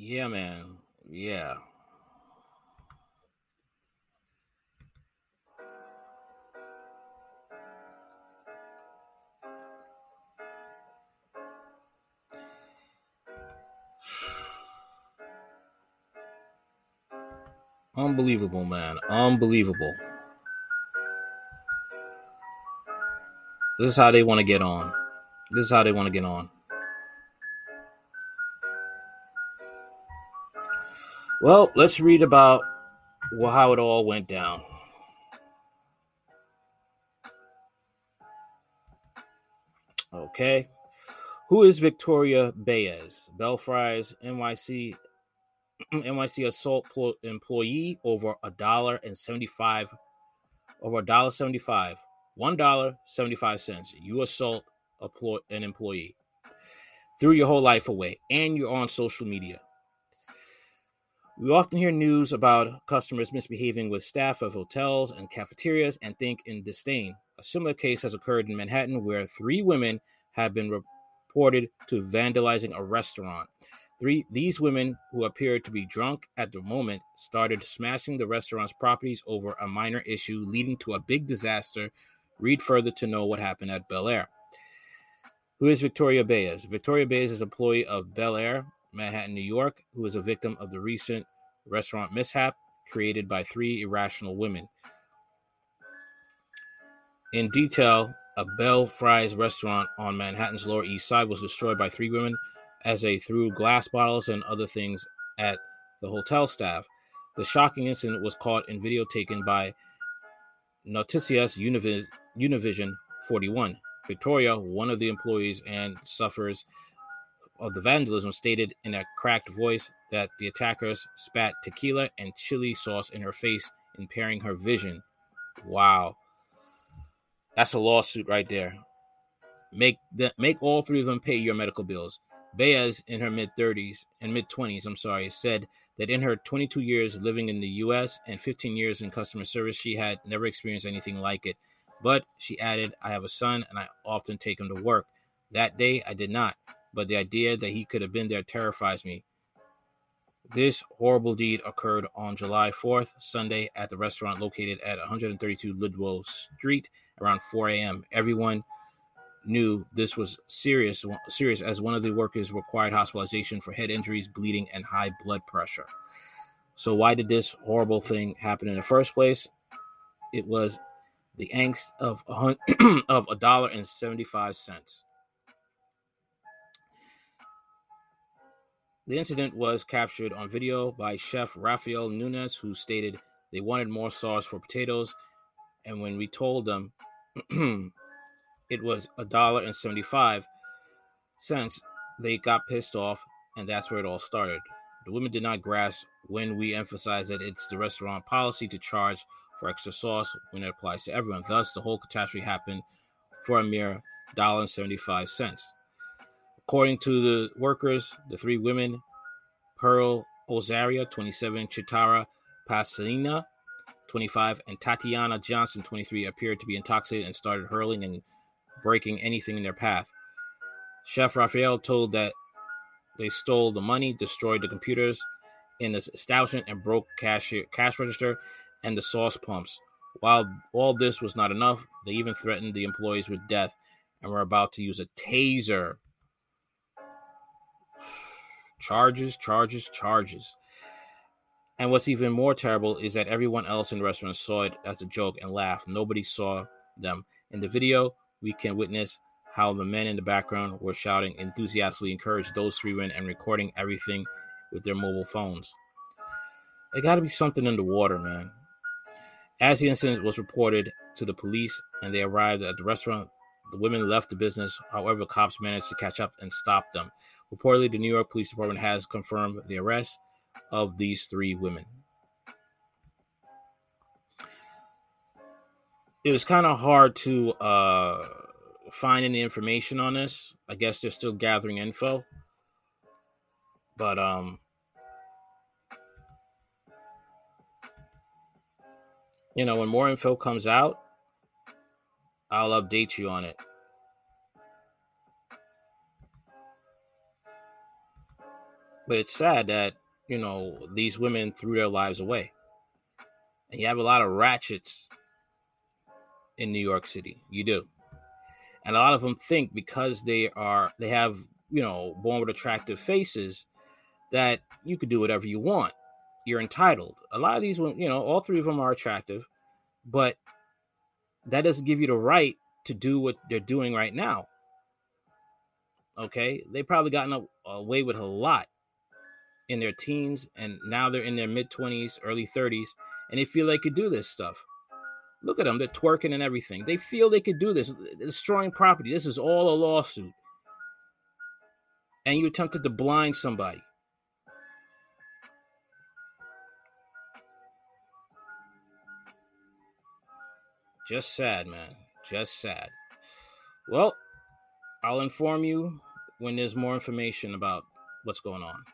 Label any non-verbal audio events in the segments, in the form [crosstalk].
Yeah, man. Yeah. Unbelievable, man. Unbelievable. This is how they want to get on. This is how they want to get on. Well, let's read about how it all went down. Okay. Who is Victoria Baez? Belle Fries NYC NYC assault employee over a dollar and 75 over a dollar 75 one dollar 75 cents you assault an employee threw your whole life away and you're on social media we often hear news about customers misbehaving with staff of hotels and cafeterias and think in disdain a similar case has occurred in manhattan where three women have been reported to vandalizing a restaurant Three, these women, who appeared to be drunk at the moment, started smashing the restaurant's properties over a minor issue, leading to a big disaster. Read further to know what happened at Bel Air. Who is Victoria Baez? Victoria Baez is employee of Bel Air, Manhattan, New York, who is a victim of the recent restaurant mishap created by three irrational women. In detail, a Belle Fries restaurant on Manhattan's Lower East Side was destroyed by three women as they threw glass bottles and other things at the hotel staff. The shocking incident was caught in video taken by Noticias Univ- Univision 41. Victoria, one of the employees and sufferers of the vandalism, stated in a cracked voice that the attackers spat tequila and chili sauce in her face, impairing her vision. Wow. That's a lawsuit right there. Make the, make all three of them pay your medical bills. Baez, in her mid 30s and mid 20s, I'm sorry, said that in her 22 years living in the US and 15 years in customer service, she had never experienced anything like it. But she added, I have a son and I often take him to work. That day, I did not, but the idea that he could have been there terrifies me. This horrible deed occurred on July 4th, Sunday, at the restaurant located at 132 Ludlow Street around 4 a.m. Everyone knew this was serious, serious as one of the workers required hospitalization for head injuries, bleeding, and high blood pressure. So, why did this horrible thing happen in the first place? It was the angst of a [clears throat] of a dollar and seventy five cents. The incident was captured on video by chef Rafael Nunez, who stated they wanted more sauce for potatoes, and when we told them [clears throat] it was a dollar and 75 cents they got pissed off and that's where it all started. The women did not grasp when we emphasized that it's the restaurant policy to charge for extra sauce when it applies to everyone. Thus the whole catastrophe happened for a mere dollar and 75 cents according to the workers the three women pearl ozaria 27 chitara pasadena 25 and tatiana johnson 23 appeared to be intoxicated and started hurling and breaking anything in their path. Chef Raphael told that they stole the money, destroyed the computers in the establishment, and broke cash register and the sauce pumps. While all this was not enough, they even threatened the employees with death and were about to use a taser. Charges, charges, charges. And what's even more terrible is that everyone else in the restaurant saw it as a joke and laughed. Nobody saw them. In the video, we can witness how the men in the background were shouting enthusiastically encouraged those three men and recording everything with their mobile phones. There got to be something in the water, man. As the incident was reported to the police and they arrived at the restaurant, the women left the business. However, cops managed to catch up and stop them. Reportedly, the New York Police Department has confirmed the arrest of these three women. it was kind of hard to uh, find any information on this. I guess they're still gathering info, but um, you know, when more info comes out, I'll update you on it. But it's sad that, you know, these women threw their lives away. And you have a lot of ratchets in New York City. You do. And a lot of them think because they are they have, you know, born with attractive faces that you could do whatever you want. You're entitled. A lot of these women, you know, all three of them are attractive, but that doesn't give you the right to do what they're doing right now. Okay? They probably gotten away with a lot in their teens and now they're in their mid 20s, early 30s and they feel they could do this stuff. Look at them, they're twerking and everything. They feel they could do this, destroying property. This is all a lawsuit. And you attempted to blind somebody. Just sad, man. Just sad. Well, I'll inform you when there's more information about what's going on.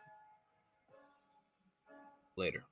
Later.